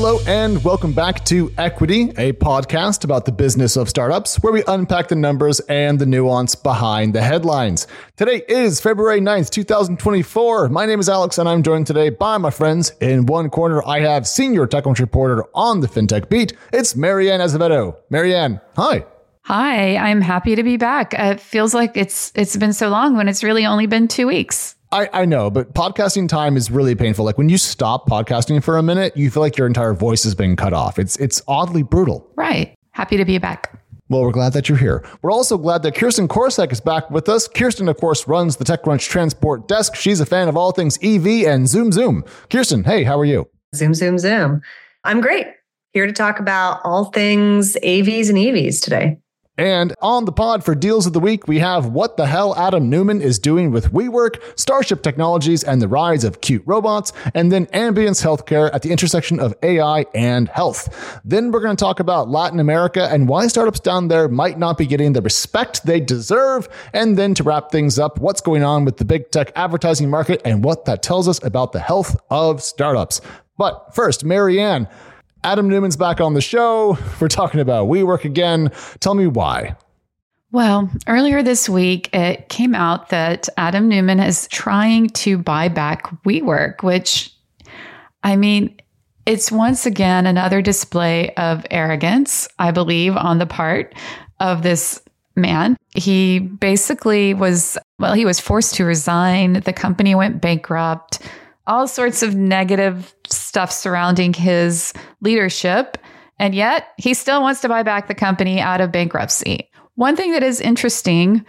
Hello, and welcome back to Equity, a podcast about the business of startups, where we unpack the numbers and the nuance behind the headlines. Today is February 9th, 2024. My name is Alex, and I'm joined today by my friends. In one corner, I have senior TechCrunch reporter on the FinTech beat. It's Mary Ann Azevedo. Mary Ann, hi. Hi, I'm happy to be back. It feels like it's it's been so long when it's really only been two weeks. I, I know, but podcasting time is really painful. Like when you stop podcasting for a minute, you feel like your entire voice has been cut off. It's it's oddly brutal. Right. Happy to be back. Well, we're glad that you're here. We're also glad that Kirsten Korosek is back with us. Kirsten, of course, runs the TechCrunch Transport Desk. She's a fan of all things EV and Zoom Zoom. Kirsten, hey, how are you? Zoom Zoom Zoom. I'm great. Here to talk about all things AVs and EVs today. And on the pod for deals of the week, we have what the hell Adam Neumann is doing with WeWork, Starship Technologies, and the rise of cute robots, and then Ambience Healthcare at the intersection of AI and health. Then we're going to talk about Latin America and why startups down there might not be getting the respect they deserve. And then to wrap things up, what's going on with the big tech advertising market and what that tells us about the health of startups. But first, Mary Ann, Adam Neumann's back on the show. We're talking about WeWork again. Tell me why. Well, earlier this week, it came out that Adam Neumann is trying to buy back WeWork, which, I mean, it's once again another display of arrogance, I believe, on the part of this man. He basically was, well, he was forced to resign. The company went bankrupt all sorts of negative stuff surrounding his leadership. And yet he still wants to buy back the company out of bankruptcy. One thing that is interesting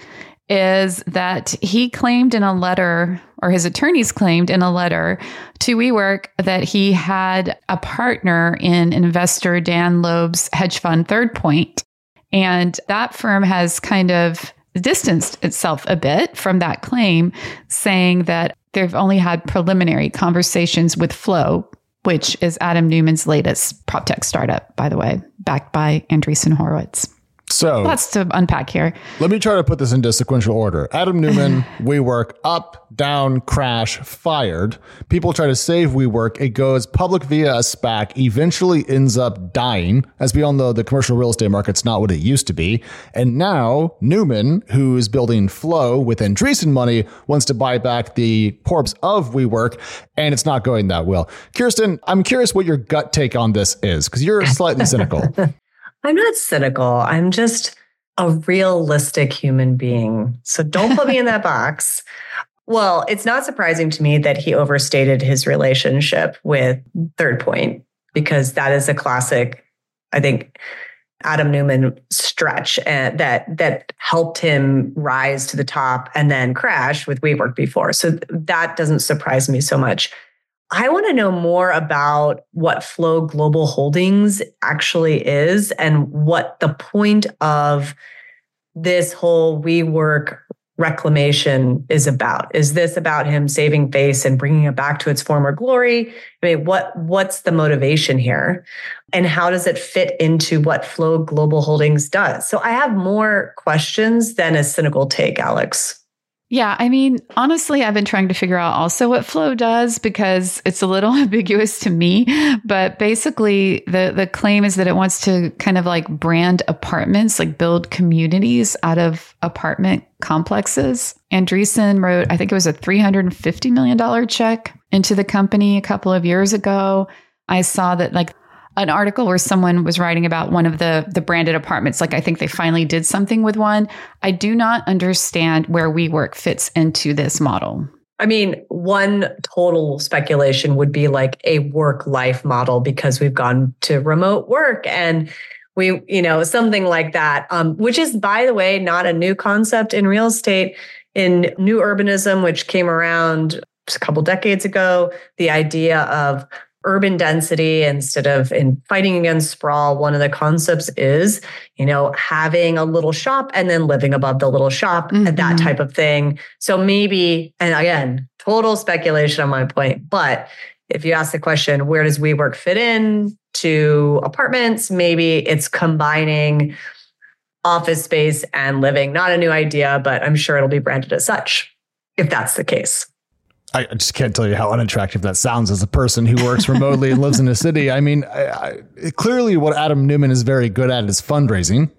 is that he claimed in a letter, or his attorneys claimed in a letter to WeWork that he had a partner in investor Dan Loeb's hedge fund Third Point. And that firm has kind of distanced itself a bit from that claim, saying that they've only had preliminary conversations with Flow, which is Adam Neumann's latest prop tech startup, by the way, backed by Andreessen Horowitz. So lots to unpack here. Let me try to put this into sequential order. Adam Neumann, WeWork, up, down, crash, fired. People try to save WeWork. It goes public via a SPAC, eventually ends up dying. As we all know, the commercial real estate market's not what it used to be. And now Neumann, who is building Flow with Andreessen money, wants to buy back the corpse of WeWork, and it's not going that well. Kirsten, I'm curious what your gut take on this is, because you're slightly cynical. I'm not cynical. I'm just a realistic human being. So don't put me in that box. Well, it's not surprising to me that he overstated his relationship with Third Point because that is a classic, I think, Adam Neumann stretch and that that helped him rise to the top and then crash with WeWork before. So that doesn't surprise me so much. I want to know more about what Flow Global Holdings actually is and what the point of this whole WeWork reclamation is about. Is this about him saving face and bringing it back to its former glory? I mean, what what's the motivation here? And how does it fit into what Flow Global Holdings does? So I have more questions than a cynical take, Alex. Yeah, I mean, honestly, I've been trying to figure out also what Flow does because it's a little ambiguous to me. But basically, the the claim is that it wants to kind of like brand apartments, like build communities out of apartment complexes. Andreessen wrote, I think it was a three hundred and fifty million dollar check into the company a couple of years ago. I saw that like an article where someone was writing about one of the the branded apartments. Like i think they finally did something with one. I do not understand where WeWork fits into this model. I mean, one total speculation would be like a work life model because we've gone to remote work and we, you know, something like that, um, which is, by the way, not a new concept in real estate. In new urbanism, which came around a couple decades ago, the idea of urban density instead of in fighting against sprawl one of the concepts is you know having a little shop and then living above the little shop mm-hmm. and that type of thing. So maybe and again total speculation on my point but if you ask the question where does WeWork fit in to apartments? Maybe it's combining office space and living. Not a new idea but i'm sure it'll be branded as such if that's the case I just can't tell you how unattractive that sounds as a person who works remotely and lives in a city. I mean, I, I, clearly, what Adam Neumann is very good at is fundraising.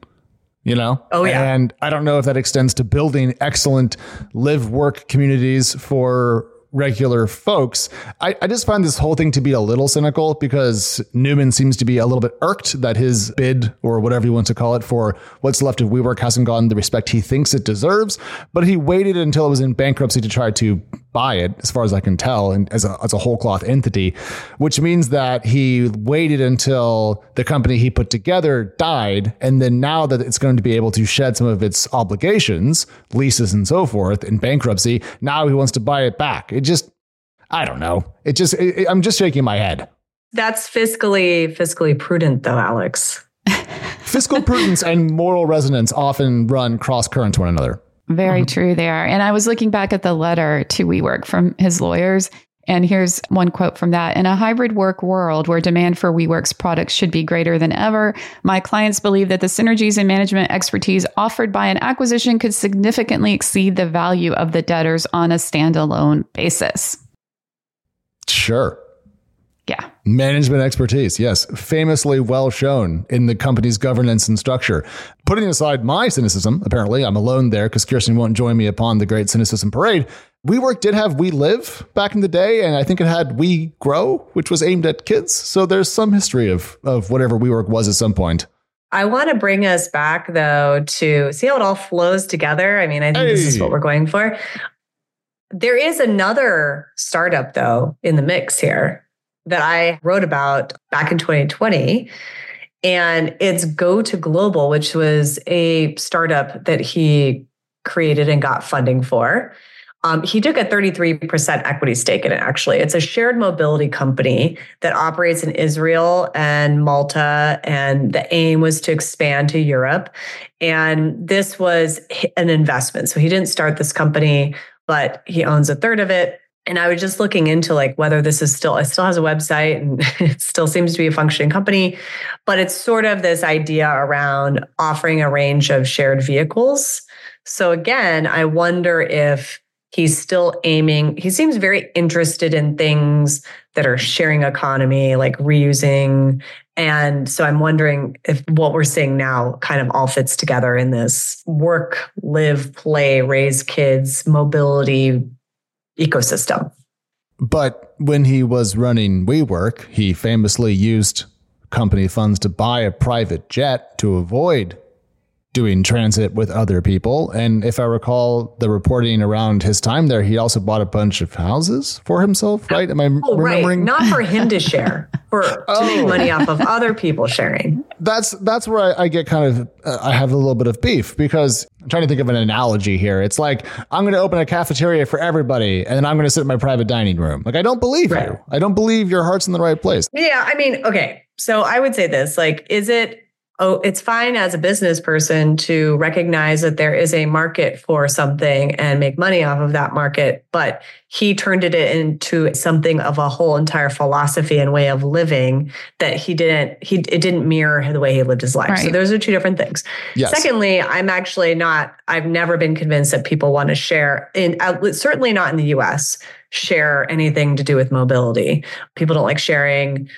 You know? Oh, yeah. And I don't know if that extends to building excellent live work communities for regular folks. I, I, just find this whole thing to be a little cynical because Neumann seems to be a little bit irked that his bid or whatever you want to call it for what's left of WeWork hasn't gotten the respect he thinks it deserves. But he waited until it was in bankruptcy to try to buy it, as far as I can tell, and as a, as a whole cloth entity, which means that he waited until the company he put together died. And then now that it's going to be able to shed some of its obligations, leases and so forth in bankruptcy, now he wants to buy it back. It just, I don't know. It just, it, I'm just shaking my head. That's fiscally fiscally prudent, though, Alex. Fiscal prudence and moral resonance often run cross current to one another. Very mm-hmm. true there. And I was looking back at the letter to WeWork from his lawyers. And here's one quote from that. In a hybrid work world where demand for WeWork's products should be greater than ever, my clients believe that the synergies and management expertise offered by an acquisition could significantly exceed the value of the debtors on a standalone basis. Sure. Management expertise, yes, famously well shown in the company's governance and structure. Putting aside my cynicism, apparently I'm alone there because Kirsten won't join me upon the great cynicism parade. WeWork did have WeLive back in the day, and I think it had WeGrow, which was aimed at kids. So there's some history of of whatever WeWork was at some point. I want to bring us back though to see how it all flows together. I mean, I think hey. this is what we're going for. There is another startup though in the mix here that I wrote about back in 2020. And it's GoTo Global, which was a startup that he created and got funding for. Um, he took a 33% equity stake in it, actually. It's a shared mobility company that operates in Israel and Malta. And the aim was to expand to Europe. And this was an investment. So he didn't start this company, but he owns a third of it and I was just looking into like whether this is still it still has a website and it still seems to be a functioning company, but it's sort of this idea around offering a range of shared vehicles. So again, I wonder if he's still aiming he seems very interested in things that are sharing economy like reusing and so i'm wondering if what we're seeing now kind of all fits together in this work live play raise kids mobility ecosystem. But when he was running WeWork, he famously used company funds to buy a private jet to avoid doing transit with other people. And if I recall the reporting around his time there, he also bought a bunch of houses for himself, right? Am I oh, remembering? Right. Not for him to share, for oh. to make oh. money off of other people sharing. That's that's where I, I get kind of uh, I have a little bit of beef because I'm trying to think of an analogy here. It's like I'm going to open a cafeteria for everybody, and then I'm going to sit in my private dining room. Like I don't believe right. you. I don't believe your heart's in the right place. Yeah, I mean, okay. So I would say this: like, is it oh, it's fine as a business person to recognize that there is a market for something and make money off of that market. But he turned it into something of a whole entire philosophy and way of living that he didn't, he, it didn't mirror the way he lived his life. Right. So those are two different things. Yes. Secondly, I'm actually not, I've never been convinced that people want to share in, certainly not in the US, share anything to do with mobility. People don't like sharing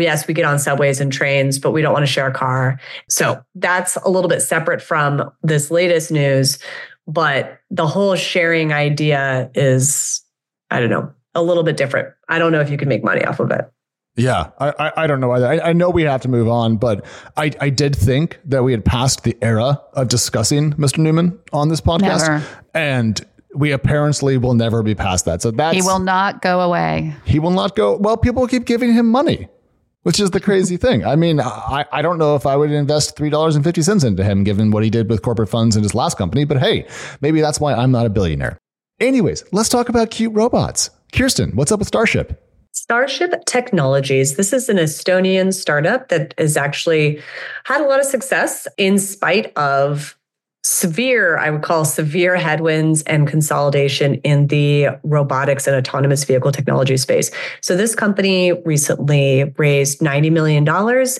yes, we get on subways and trains, but we don't want to share a car. So that's a little bit separate from this latest news. But the whole sharing idea is, I don't know, a little bit different. I don't know if you can make money off of it. Yeah, I, I, I don't know either. I, I, know we have to move on, but I, I did think that we had passed the era of discussing Mr. Neumann on this podcast. Never. And we apparently will never be past that. So that he will not go away. He will not go. Well, people keep giving him money which is the crazy thing. I mean, I, I don't know if I would invest $3.50 into him given what he did with corporate funds in his last company, but hey, maybe that's why I'm not a billionaire. Anyways, let's talk about cute robots. Kirsten, what's up with Starship? Starship Technologies. This is an Estonian startup that has actually had a lot of success in spite of severe, I would call severe headwinds and consolidation in the robotics and autonomous vehicle technology space. So this company recently raised $90 million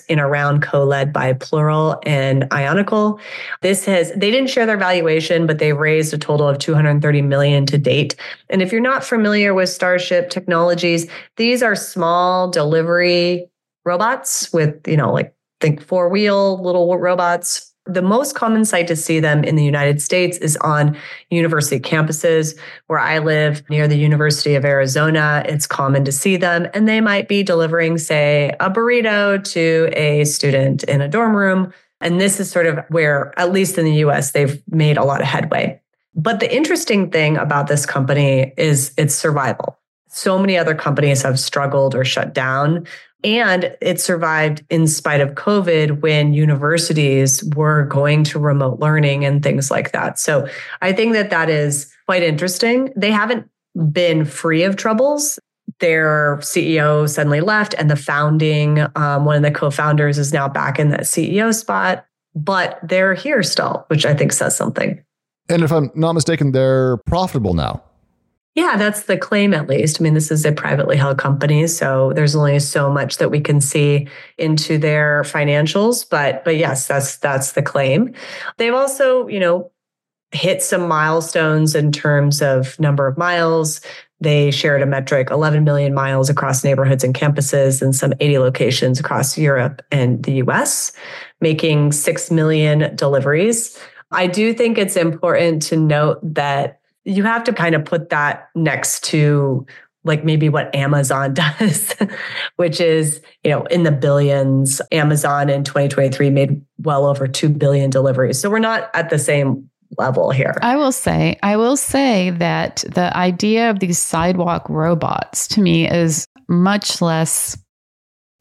in a round co-led by Plural and Iconical. This has, they didn't share their valuation, but they raised a total of 230 million to date. And if you're not familiar with Starship Technologies, these are small delivery robots with, you know, like think four wheel little robots the most common site to see them in the United States is on university campuses. Where I live near the University of Arizona, it's common to see them, and they might be delivering, say, a burrito to a student in a dorm room. And this is sort of where, at least in the US, they've made a lot of headway. But the interesting thing about this company is its survival. So many other companies have struggled or shut down and it survived in spite of COVID when universities were going to remote learning and things like that. So I think that that is quite interesting. They haven't been free of troubles. Their CEO suddenly left, and the founding, um, one of the co founders is now back in that CEO spot, but they're here still, which I think says something. And if I'm not mistaken, they're profitable now. Yeah, that's the claim at least. I mean, this is a privately held company, so there's only so much that we can see into their financials, but but yes, that's that's the claim. They've also, you know, hit some milestones in terms of number of miles. They shared a metric 11 million miles across neighborhoods and campuses in some 80 locations across Europe and the US, making 6 million deliveries. I do think it's important to note that you have to kind of put that next to like maybe what Amazon does, which is, you know, in the billions. Amazon in 2023 made well over 2 billion deliveries. So we're not at the same level here. I will say, I will say that the idea of these sidewalk robots to me is much less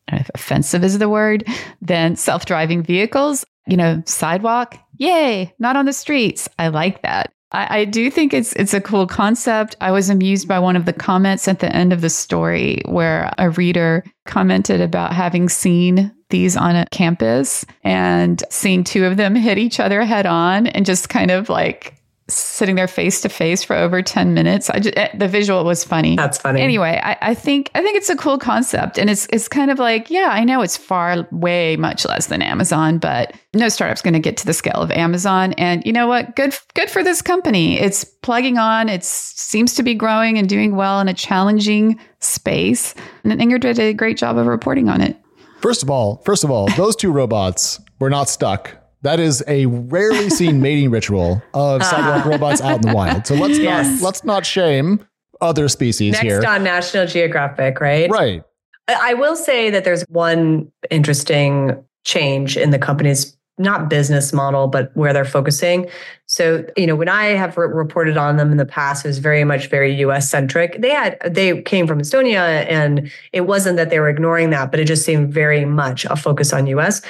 offensive is the word than self-driving vehicles. You know, sidewalk, yay, not on the streets. I like that. I, I, do think it's it's a cool concept. I was amused by one of the comments at the end of the story where a reader commented about having seen these on a campus and seeing two of them hit each other head on and just kind of like sitting there face to face for over 10 minutes. I just, eh, the visual was funny. That's funny. Anyway, I, I think I think it's a cool concept. And it's it's kind of like, yeah, I know it's far way much less than Amazon, but no startup's going to get to the scale of Amazon. And you know what? Good good for this company. It's plugging on. It seems to be growing and doing well in a challenging space. And Ingrid did a great job of reporting on it. First of all, first of all, those two robots were not stuck that is a rarely seen mating ritual of ah. sidewalk robots out in the wild. So let's yes. not let's not shame other species Next here. Next on National Geographic, right? Right. I will say that there's one interesting change in the company's not business model, but where they're focusing. So, you know, when I have re- reported on them in the past, it was very much very US centric. They had, they came from Estonia and it wasn't that they were ignoring that, but it just seemed very much a focus on US.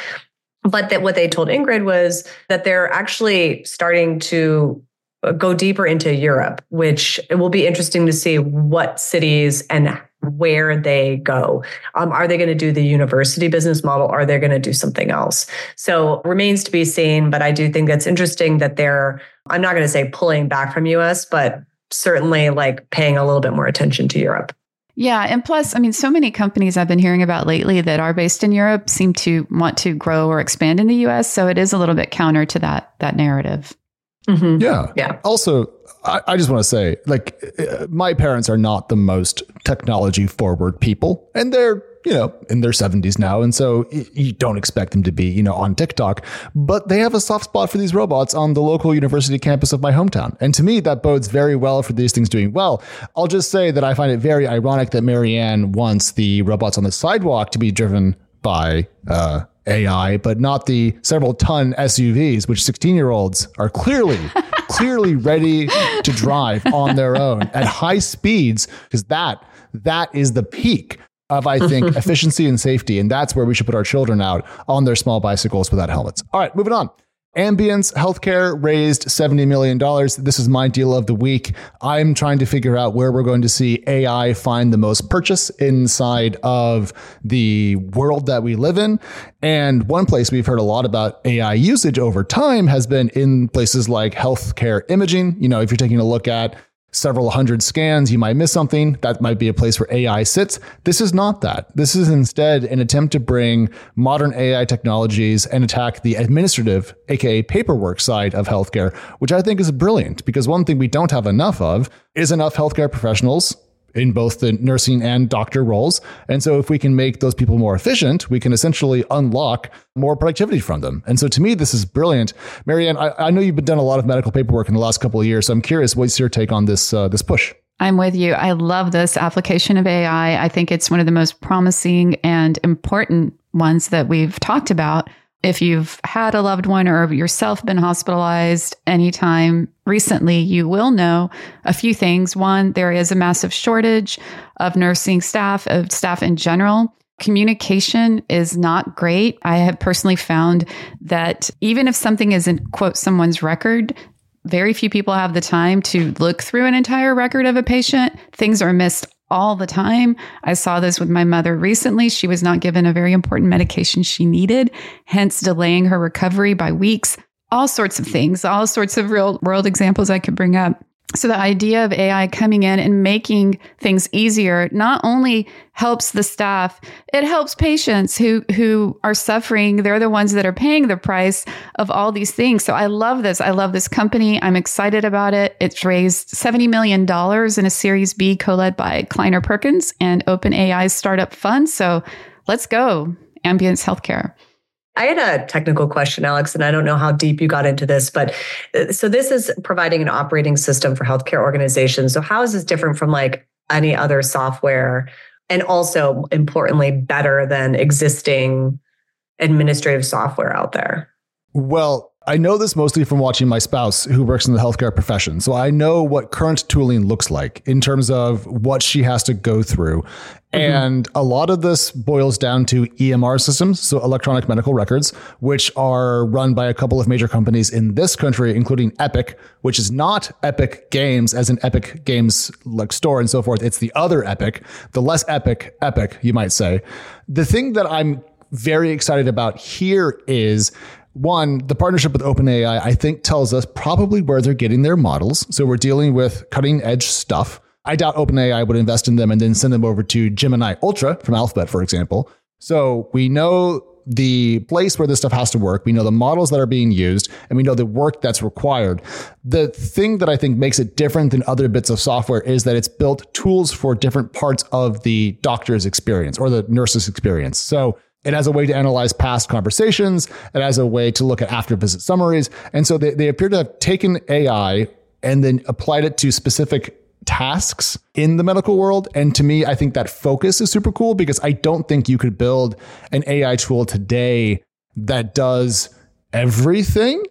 But that what they told Ingrid was that they're actually starting to uh, go deeper into Europe, which it will be interesting to see what cities and where they go. Um, are they going to do the university business model? Are they going to do something else? So remains to be seen. But I do think that's interesting that they're, I'm not going to say pulling back from US, but certainly like paying a little bit more attention to Europe. Yeah. And plus, I mean, so many companies I've been hearing about lately that are based in Europe seem to want to grow or expand in the US. So it is a little bit counter to that that narrative. Mm-hmm. Yeah. Yeah. Also, I, I just want to say, like, uh, my parents are not the most technology forward people, and they're you know, in their 70s now. And so you don't expect them to be, you know, on TikTok, but they have a soft spot for these robots on the local university campus of my hometown. And to me, that bodes very well for these things doing well. I'll just say that I find it very ironic that Mary Ann wants the robots on the sidewalk to be driven by, uh, AI, but not the several ton SUVs, which 16 year olds are clearly, clearly ready to drive on their own at high speeds, because that, that is the peak of, I think, efficiency and safety. And that's where we should put our children out on their small bicycles without helmets. All right, moving on. Ambience Healthcare raised $70 million. This is my deal of the week. I'm trying to figure out where we're going to see AI find the most purchase inside of the world that we live in. And one place we've heard a lot about AI usage over time has been in places like healthcare imaging. You know, if you're taking a look at several hundred scans, you might miss something. That might be a place where AI sits. This is not that. This is instead an attempt to bring modern AI technologies and attack the administrative, aka paperwork side of healthcare, which I think is brilliant because one thing we don't have enough of is enough healthcare professionals in both the nursing and doctor roles. And so if we can make those people more efficient, we can essentially unlock more productivity from them. And so to me, this is brilliant. Mary Ann, I, I know you've been done a lot of medical paperwork in the last couple of years. So I'm curious, what's your take on this, uh, this push? I'm with you. I love this application of AI. I think it's one of the most promising and important ones that we've talked about if you've had a loved one or yourself been hospitalized anytime recently, you will know a few things. One, there is a massive shortage of nursing staff, of staff in general. Communication is not great. I have personally found that even if something is in quote someone's record, very few people have the time to look through an entire record of a patient. Things are missed all the time. I saw this with my mother recently. She was not given a very important medication she needed, hence delaying her recovery by weeks. All sorts of things, all sorts of real world examples I could bring up. So the idea of AI coming in and making things easier not only helps the staff, it helps patients who who are suffering. They're the ones that are paying the price of all these things. So I love this. I love this company. I'm excited about it. It's raised $70 million in a Series B co-led by Kleiner Perkins and OpenAI's startup fund. So let's go. Ambience Healthcare. I had a technical question, Alex, and I don't know how deep you got into this, but uh, so this is providing an operating system for healthcare organizations. So, how is this different from like any other software? And also, importantly, better than existing administrative software out there? Well, I know this mostly from watching my spouse who works in the healthcare profession. So I know what current tooling looks like in terms of what she has to go through. Mm-hmm. And a lot of this boils down to EMR systems, so electronic medical records, which are run by a couple of major companies in this country, including Epic, which is not Epic Games as an Epic Games like store and so forth. It's the other Epic, the less epic Epic, you might say. The thing that I'm very excited about here is one, the partnership with OpenAI, I think, tells us probably where they're getting their models. So we're dealing with cutting edge stuff. I doubt OpenAI would invest in them and then send them over to Gemini Ultra from Alphabet, for example. So we know the place where this stuff has to work. We know the models that are being used and we know the work that's required. The thing that I think makes it different than other bits of software is that it's built tools for different parts of the doctor's experience or the nurse's experience. So it has a way to analyze past conversations. It has a way to look at after visit summaries. And so they, they appear to have taken AI and then applied it to specific tasks in the medical world. And to me, I think that focus is super cool because I don't think you could build an AI tool today that does everything.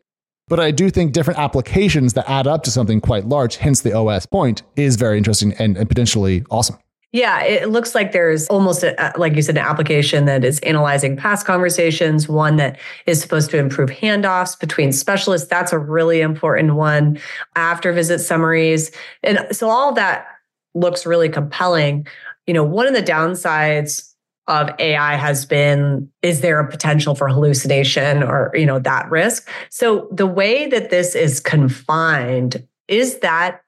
But I do think different applications that add up to something quite large, hence the OS point, is very interesting and, and potentially awesome. Yeah, it looks like there's almost, a, like you said, an application that is analyzing past conversations, one that is supposed to improve handoffs between specialists. That's a really important one. After visit summaries. And so all that looks really compelling. You know, one of the downsides of AI has been is there a potential for hallucination or, you know, that risk? So the way that this is confined, is that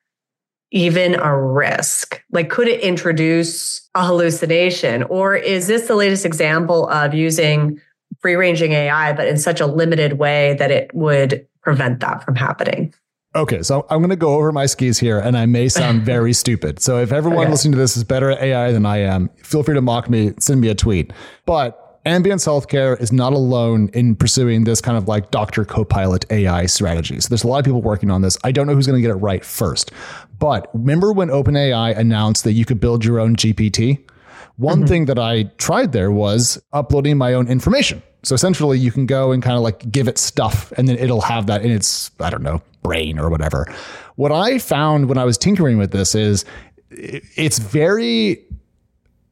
even a risk? Like, could it introduce a hallucination? Or is this the latest example of using free ranging AI, but in such a limited way that it would prevent that from happening? Okay, so I'm going to go over my skis here, and I may sound very stupid. So if everyone okay. listening to this is better at AI than I am, feel free to mock me, send me a tweet. But Ambience Healthcare is not alone in pursuing this kind of like Dr. Copilot AI strategy. So there's a lot of people working on this. I don't know who's going to get it right first. But remember when OpenAI announced that you could build your own GPT? One mm-hmm. thing that I tried there was uploading my own information. So essentially, you can go and kind of like give it stuff, and then it'll have that in its, I don't know, brain or whatever. What I found when I was tinkering with this is it's very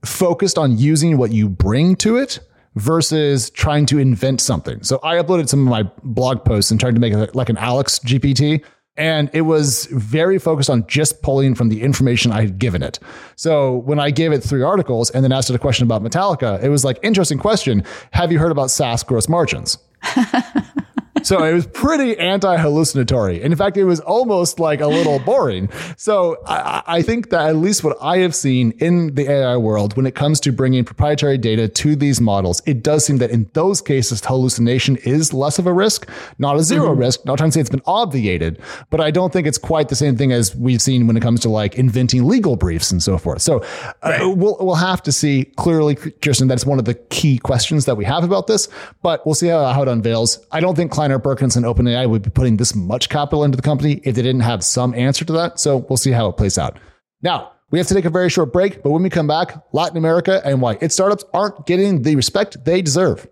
focused on using what you bring to it versus trying to invent something. So I uploaded some of my blog posts and tried to make it like an Alex GPT. And it was very focused on just pulling from the information I had given it. So when I gave it three articles and then asked it a question about Metallica, it was like, interesting question. Have you heard about SaaS gross margins? so it was pretty anti-hallucinatory. And in fact, it was almost like a little boring. So I, I, think that at least what I have seen in the AI world, when it comes to bringing proprietary data to these models, it does seem that in those cases, hallucination is less of a risk, not a 0 mm-hmm. risk. Not trying to say it's been obviated, but I don't think it's quite the same thing as we've seen when it comes to like inventing legal briefs and so forth. So uh, we'll, we'll have to see clearly, Kirsten, that's one of the key questions that we have about this, but we'll see how, how it unveils. I don't think Kleiner Kleiner and OpenAI would be putting this much capital into the company if they didn't have some answer to that. So we'll see how it plays out. Now, we have to take a very short break, but when we come back, Latin America and why its startups aren't getting the respect they deserve.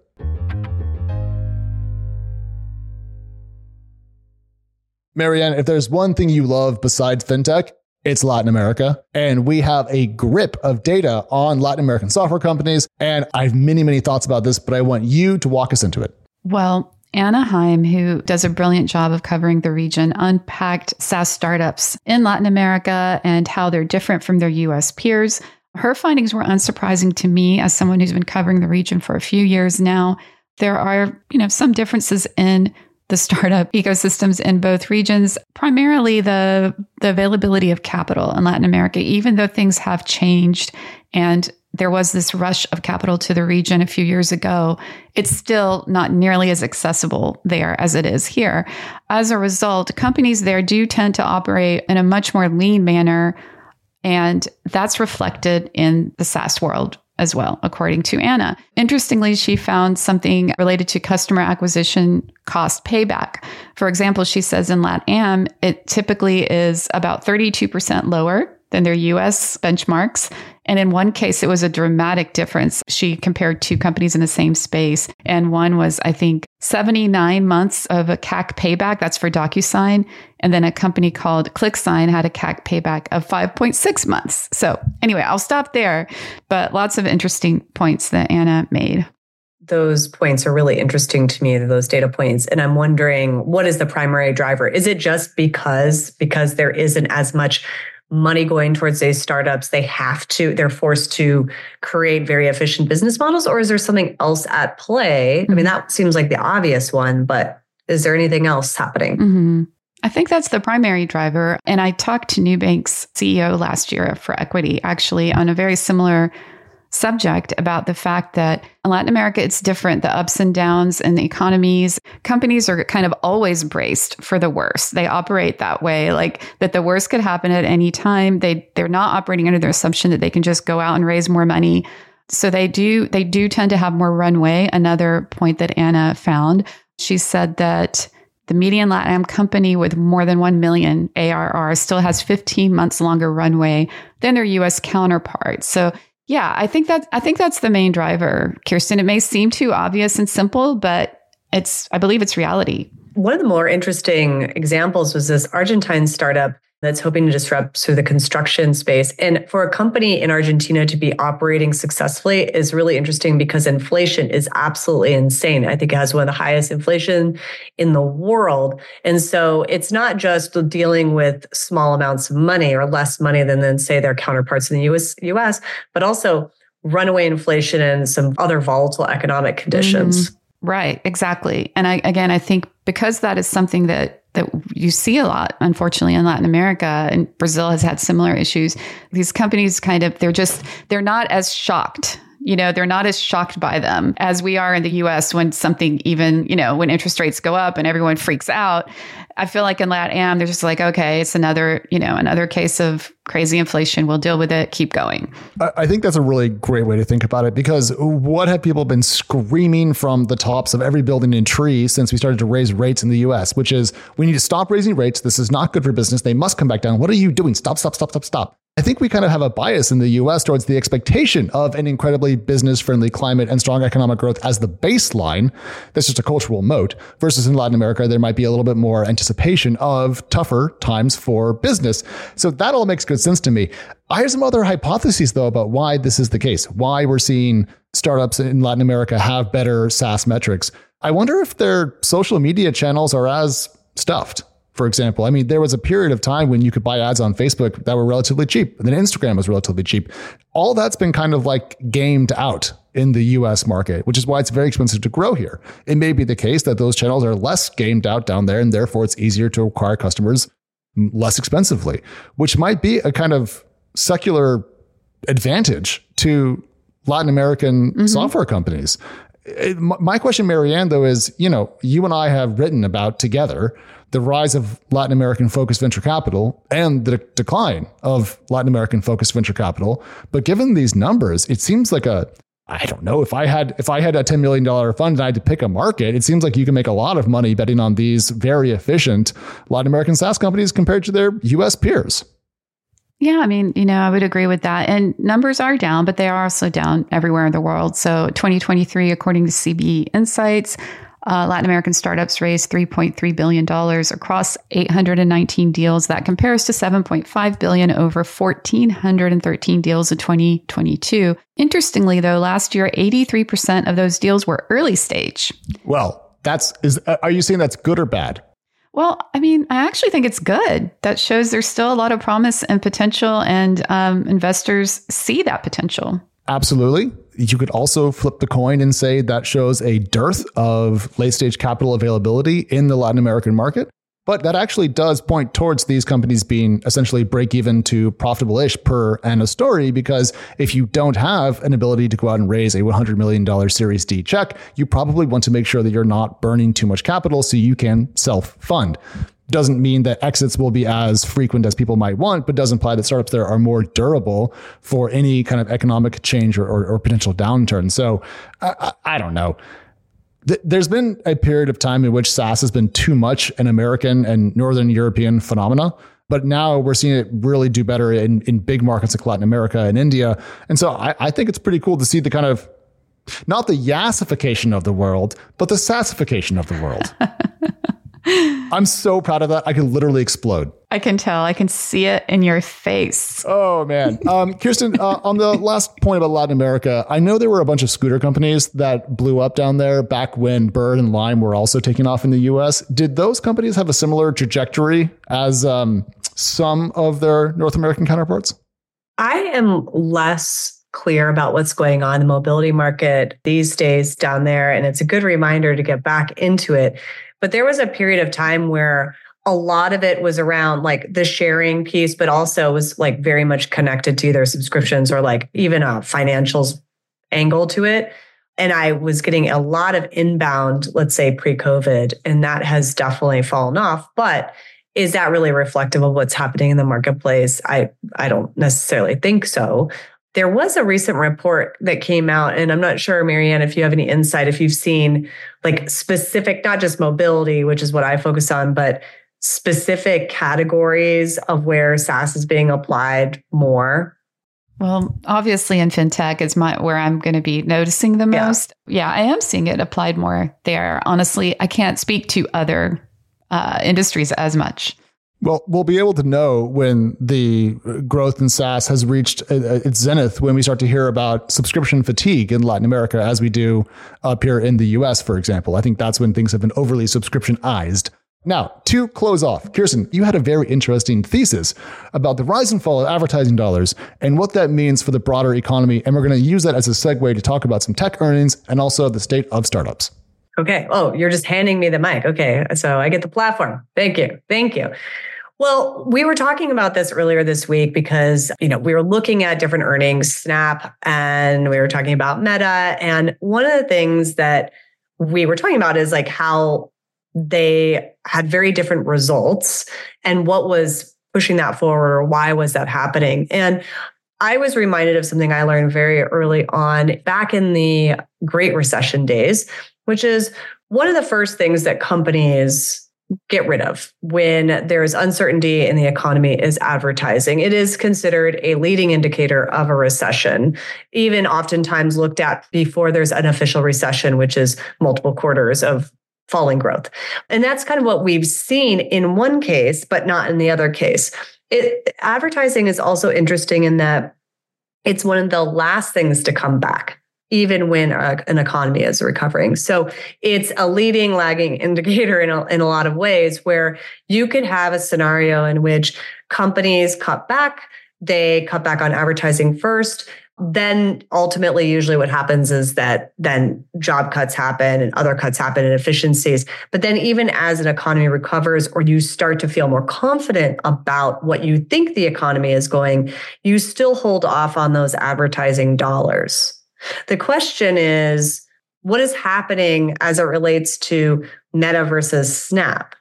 Mary Ann, if there's one thing you love besides fintech, it's Latin America. And we have a grip of data on Latin American software companies. And I have many, many thoughts about this, but I want you to walk us into it. Well, Anna Heim, who does a brilliant job of covering the region, unpacked SaaS startups in Latin America and how they're different from their US peers. Her findings were unsurprising to me as someone who's been covering the region for a few years now. There are, you know, some differences in the startup ecosystems in both regions, primarily the, the availability of capital in Latin America, even though things have changed and there was this rush of capital to the region a few years ago, it's still not nearly as accessible there as it is here. As a result, companies there do tend to operate in a much more lean manner. And that's reflected in the SaaS world as well, according to Anna. Interestingly, she found something related to customer acquisition cost payback. For example, she says in LATAM, it typically is about 32% lower than their US benchmarks. And in one case, it was a dramatic difference. She compared two companies in the same space. And one was, I think, 79 months of a CAC payback. That's for DocuSign. And then a company called ClickSign had a CAC payback of 5.6 months. So anyway, I'll stop there. But lots of interesting points that Anna made those points are really interesting to me those data points and i'm wondering what is the primary driver is it just because because there isn't as much money going towards these startups they have to they're forced to create very efficient business models or is there something else at play i mean mm-hmm. that seems like the obvious one but is there anything else happening mm-hmm. I think that's the primary driver. And I talked to Nubank's CEO last year for equity, actually, on a very similar subject about the fact that in Latin America, it's different. The ups and downs in the economies, companies are kind of always braced for the worst. They operate that way, like that the worst could happen at any time. They they're not operating under the assumption that they can just go out and raise more money. So they do they do tend to have more runway. Another point that Anna found, she said that the median LATAM company with more than 1 million ARR still has 15 months longer runway than their US counterparts. So yeah, I think that I think that's the main driver, Kirsten. It may seem too obvious and simple, but it's I believe it's reality. One of the more interesting examples was this Argentine startup that's hoping to disrupt through the construction space. And for a company in Argentina to be operating successfully is really interesting because inflation is absolutely insane. I think it has one of the highest inflation in the world. And so it's not just dealing with small amounts of money or less money than, than say their counterparts in the US, US but also runaway inflation and some other volatile economic conditions. Mm, right, exactly. And I, again, I think because that is something that that you see a lot, unfortunately, in Latin America and Brazil has had similar issues. These companies kind of, they're just, they're not as shocked you know, they're not as shocked by them as we are in the US when something even, you know, when interest rates go up and everyone freaks out. I feel like in LatAm, they're just like, okay, it's another, you know, another case of crazy inflation. We'll deal with it. Keep going. I think that's a really great way to think about it because what have people been screaming from the tops of every building and tree since we started to raise rates in the US, which is we need to stop raising rates. This is not good for business. They must come back down. What are you doing? Stop, stop, stop, stop, stop. I think we kind of have a bias in the US towards the expectation of an incredibly business friendly climate and strong economic growth as the baseline. That's just a cultural moat. Versus in Latin America, there might be a little bit more anticipation of tougher times for business. So that all makes good sense to me. I have some other hypotheses, though, about why this is the case, why we're seeing startups in Latin America have better SaaS metrics. I wonder if their social media channels are as stuffed. For example, I mean, there was a period of time when you could buy ads on Facebook that were relatively cheap, and then Instagram was relatively cheap. All that's been kind of like gamed out in the US market, which is why it's very expensive to grow here. It may be the case that those channels are less gamed out down there, and therefore it's easier to acquire customers less expensively, which might be a kind of secular advantage to Latin American mm-hmm. software companies. My question, Mary Ann, though, is you know, you and I have written about together the rise of Latin American focused venture capital and the decline of Latin American focused venture capital. But given these numbers, it seems like a I don't know if I had if I had a ten million dollar fund and I had to pick a market. It seems like you can make a lot of money betting on these very efficient Latin American SaaS companies compared to their U.S. peers. Yeah, I mean, you know, I would agree with that. And numbers are down, but they are also down everywhere in the world. So 2023, according to CB Insights, uh, Latin American startups raised $3.3 billion across 819 deals. That compares to 7.5 billion over 1,413 deals in 2022. Interestingly, though, last year, 83% of those deals were early stage. Well, that's is are you saying that's good or bad? Well, I mean, I actually think it's good. That shows there's still a lot of promise and potential, and um, investors see that potential. Absolutely. You could also flip the coin and say that shows a dearth of late stage capital availability in the Latin American market. But that actually does point towards these companies being essentially break even to profitable ish per anno story. Because if you don't have an ability to go out and raise a $100 million Series D check, you probably want to make sure that you're not burning too much capital so you can self fund doesn't mean that exits will be as frequent as people might want, but does imply that startups there are more durable for any kind of economic change or, or, or potential downturn. So I, I, I don't know. There's been a period of time in which SaaS has been too much an American and Northern European phenomena. But now we're seeing it really do better in, in big markets like Latin America and India. And so I, I think it's pretty cool to see the kind of not the yassification of the world, but the sassification of the world. I'm so proud of that. I can literally explode. I can tell. I can see it in your face. Oh man, um, Kirsten. Uh, on the last point about Latin America, I know there were a bunch of scooter companies that blew up down there back when Bird and Lime were also taking off in the U.S. Did those companies have a similar trajectory as um, some of their North American counterparts? I am less clear about what's going on in the mobility market these days down there, and it's a good reminder to get back into it but there was a period of time where a lot of it was around like the sharing piece, but also was like very much connected to their subscriptions or like even a financials angle to it. And I was getting a lot of inbound, let's say pre COVID, and that has definitely fallen off. But is that really reflective of what's happening in the marketplace? I, I don't necessarily think so. There was a recent report that came out, and I'm not sure, Mary Ann, if you have any insight, if you've seen like specific, not just mobility, which is what I focus on, but specific categories of where SaaS is being applied more. Well, obviously in fintech is my where I'm going to be noticing the most. Yeah. yeah, I am seeing it applied more there. Honestly, I can't speak to other uh, industries as much. Well, we'll be able to know when the growth in SaaS has reached uh, uh, its zenith when we start to hear about subscription fatigue in Latin America, as we do up here in the US, for example. I think that's when things have been overly subscriptionized. Now, to close off, Kirsten, you had a very interesting thesis about the rise and fall of advertising dollars and what that means for the broader economy. And we're going to use that as a segue to talk about some tech earnings and also the state of startups. Okay. Oh, you're just handing me the mic. Okay. So I get the platform. Thank you. Thank you. Well, we were talking about this earlier this week because, you know, we were looking at different earnings, Snap, and we were talking about Meta. And one of the things that we were talking about is like how they had very different results and what was pushing that forward or why was that happening. And I was reminded of something I learned very early on back in the Great Recession days, which is one of the first things that companies get rid of when there's uncertainty in the economy is advertising. It is considered a leading indicator of a recession, even oftentimes looked at before there's an official recession, which is multiple quarters of falling growth. And that's kind of what we've seen in one case, but not in the other case. It, advertising is also interesting in that it's one of the last things to come back even when a, an economy is recovering. So it's a leading lagging indicator in a, in a lot of ways where you could have a scenario in which companies cut back, they cut back on advertising first. Then ultimately, usually what happens is that then job cuts happen and other cuts happen and efficiencies. But then, even as an economy recovers or you start to feel more confident about what you think the economy is going, you still hold off on those advertising dollars. The question is what is happening as it relates to Meta versus Snap?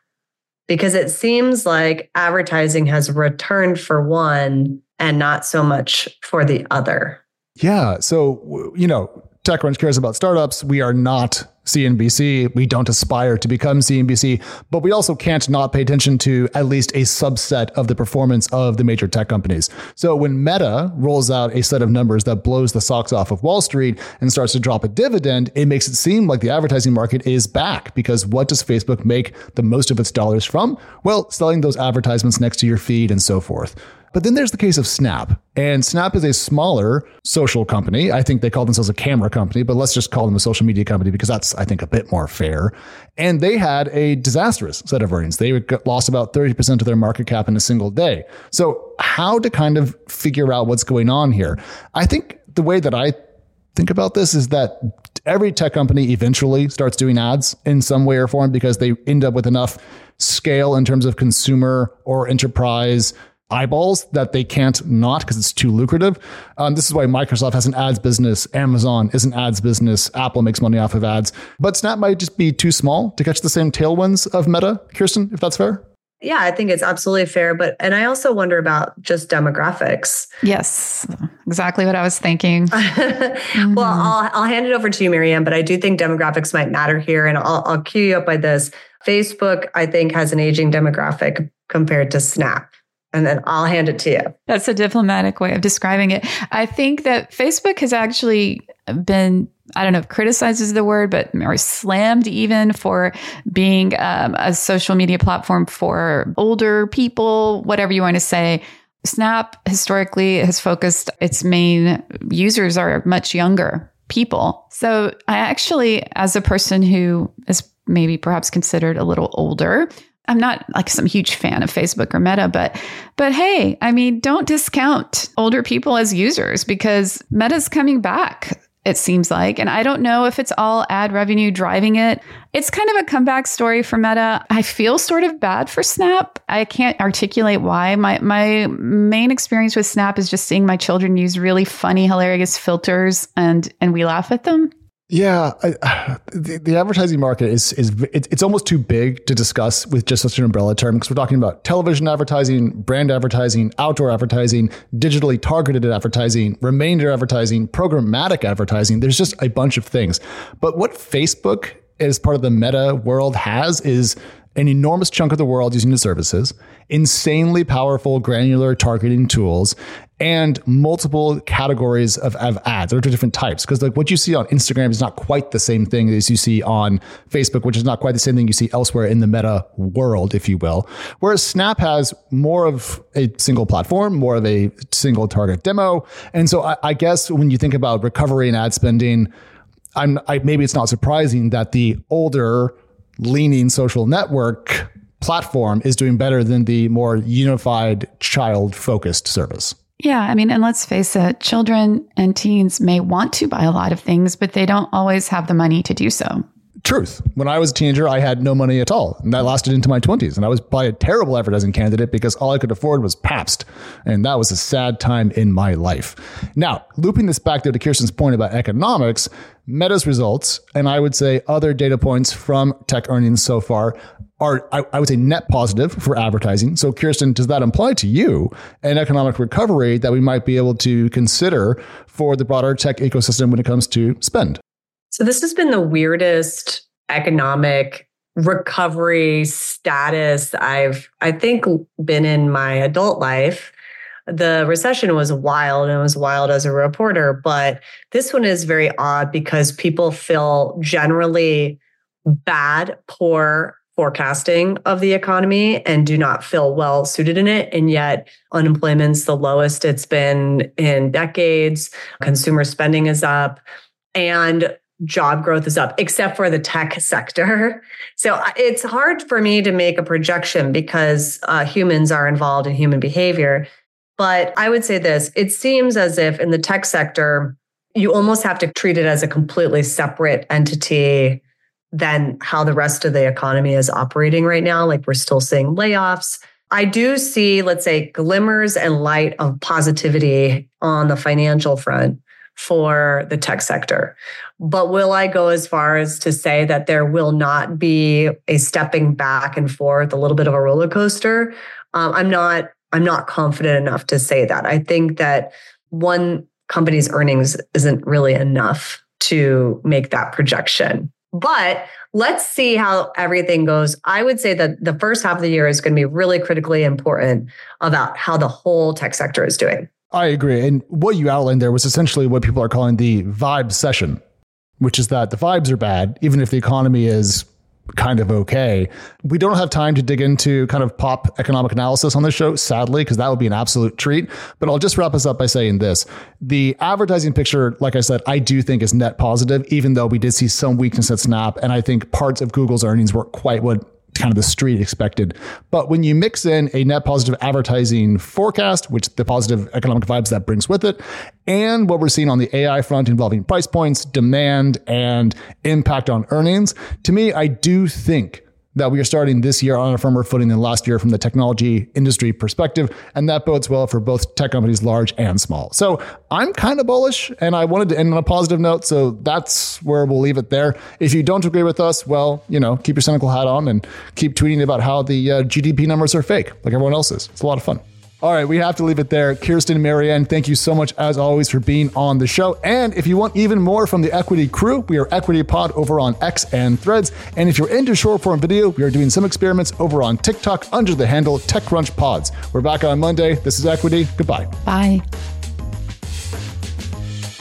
Because it seems like advertising has returned for one and not so much for the other. Yeah. So, you know, TechCrunch cares about startups. We are not CNBC. We don't aspire to become CNBC, but we also can't not pay attention to at least a subset of the performance of the major tech companies. So when Meta rolls out a set of numbers that blows the socks off of Wall Street and starts to drop a dividend, it makes it seem like the advertising market is back because what does Facebook make the most of its dollars from? Well, selling those advertisements next to your feed and so forth. But then there's the case of Snap. And Snap is a smaller social company. I think they call themselves a camera company, but let's just call them a social media company because that's, I think, a bit more fair. And they had a disastrous set of earnings. They lost about 30% of their market cap in a single day. So, how to kind of figure out what's going on here? I think the way that I think about this is that every tech company eventually starts doing ads in some way or form because they end up with enough scale in terms of consumer or enterprise eyeballs that they can't not because it's too lucrative. Um, this is why Microsoft has an ads business, Amazon is an ads business, Apple makes money off of ads. But Snap might just be too small to catch the same tailwinds of Meta, Kirsten, if that's fair. Yeah, I think it's absolutely fair. But, and I also wonder about just demographics. Yes, exactly what I was thinking. mm-hmm. Well, I'll, I'll hand it over to you, Mary Ann, but I do think demographics might matter here. And I'll, I'll cue you up by this. Facebook, I think, has an aging demographic compared to Snap and then I'll hand it to you. That's a diplomatic way of describing it. I think that Facebook has actually been I don't know if criticized is the word, but or slammed even for being um, a social media platform for older people, whatever you want to say. Snap historically has focused its main users are much younger people. So I actually, as a person who is maybe perhaps considered a little older, I'm not like some huge fan of Facebook or Meta, but but hey, I mean, don't discount older people as users because Meta's coming back. It seems like, and I don't know if it's all ad revenue driving it. It's kind of a comeback story for Meta. I feel sort of bad for Snap. I can't articulate why. My my main experience with Snap is just seeing my children use really funny, hilarious filters, and and we laugh at them. Yeah, I, the, the, advertising market is is it's almost too big to discuss with just such an umbrella term because we're talking about television advertising, brand advertising, outdoor advertising, digitally targeted advertising, remainder advertising, programmatic advertising. There's just a bunch of things. But what Facebook as part of the meta world has is an enormous chunk of the world using the services, insanely powerful granular targeting tools, and multiple categories of, of ads or different types. Because like what you see on Instagram is not quite the same thing as you see on Facebook, which is not quite the same thing you see elsewhere in the meta world, if you will. Whereas Snap has more of a single platform, more of a single target demo. And so I, I guess when you think about recovery and ad spending, I'm I, maybe it's not surprising that the older leaning social network platform is doing better than the more unified child focused service. Yeah, I mean, and let's face it, children and teens may want to buy a lot of things, but they don't always have the money to do so. Truth. When I was a teenager, I had no money at all. And that lasted into my 20s. And I was by a terrible advertising candidate because all I could afford was Pabst. And that was a sad time in my life. Now, looping this back though to Kirsten's point about economics, Meta's results, and I would say other data points from tech earnings so far are, I, I, would say, net positive for advertising. So, Kirsten, does that imply to you an economic recovery that we might be able to consider for the broader tech ecosystem when it comes to spend? So, this has been the weirdest economic recovery status I've, I think, been in my adult life. The recession was wild and it was wild as a reporter, but this one is very odd because people feel generally bad, poor, forecasting of the economy and do not feel well suited in it. And yet, unemployment's the lowest it's been in decades. Consumer spending is up. and job growth is up, except for the tech sector. So it's hard for me to make a projection because uh, humans are involved in human behavior. But I would say this it seems as if in the tech sector, you almost have to treat it as a completely separate entity than how the rest of the economy is operating right now. Like we're still seeing layoffs. I do see, let's say, glimmers and light of positivity on the financial front for the tech sector. But will I go as far as to say that there will not be a stepping back and forth, a little bit of a roller coaster? Um, I'm not. I'm not confident enough to say that. I think that one company's earnings isn't really enough to make that projection. But let's see how everything goes. I would say that the first half of the year is going to be really critically important about how the whole tech sector is doing. I agree. And what you outlined there was essentially what people are calling the vibecession, which is that the vibes are bad, even if the economy is kind of okay. We don't have time to dig into kind of pop economic analysis on this show, sadly, because that would be an absolute treat. But I'll just wrap us up by saying this. The advertising picture, like I said, I do think is net positive, even though we did see some weakness at Snap. And I think parts of Google's earnings weren't quite what kind of the street expected. But when you mix in a net positive advertising forecast, which the positive economic vibes that brings with it, and what we're seeing on the AI front involving price points, demand, and impact on earnings, to me, I do think that we are starting this year on a firmer footing than last year from the technology industry perspective. And that bodes well for both tech companies, large and small. So I'm kind of bullish and I wanted to end on a positive note. So that's where we'll leave it there. If you don't agree with us, well, you know, keep your cynical hat on and keep tweeting about how the uh, GDP numbers are fake, like everyone else is. It's a lot of fun. All right, we have to leave it there. Kirsten Mary Ann, thank you so much as always for being on the show. And if you want even more from the Equity crew, we are Equity Pod over on X and Threads. And if you're into short form video, we are doing some experiments over on TikTok under the handle TechCrunch Pods. We're back on Monday. This is Equity. Goodbye. Bye.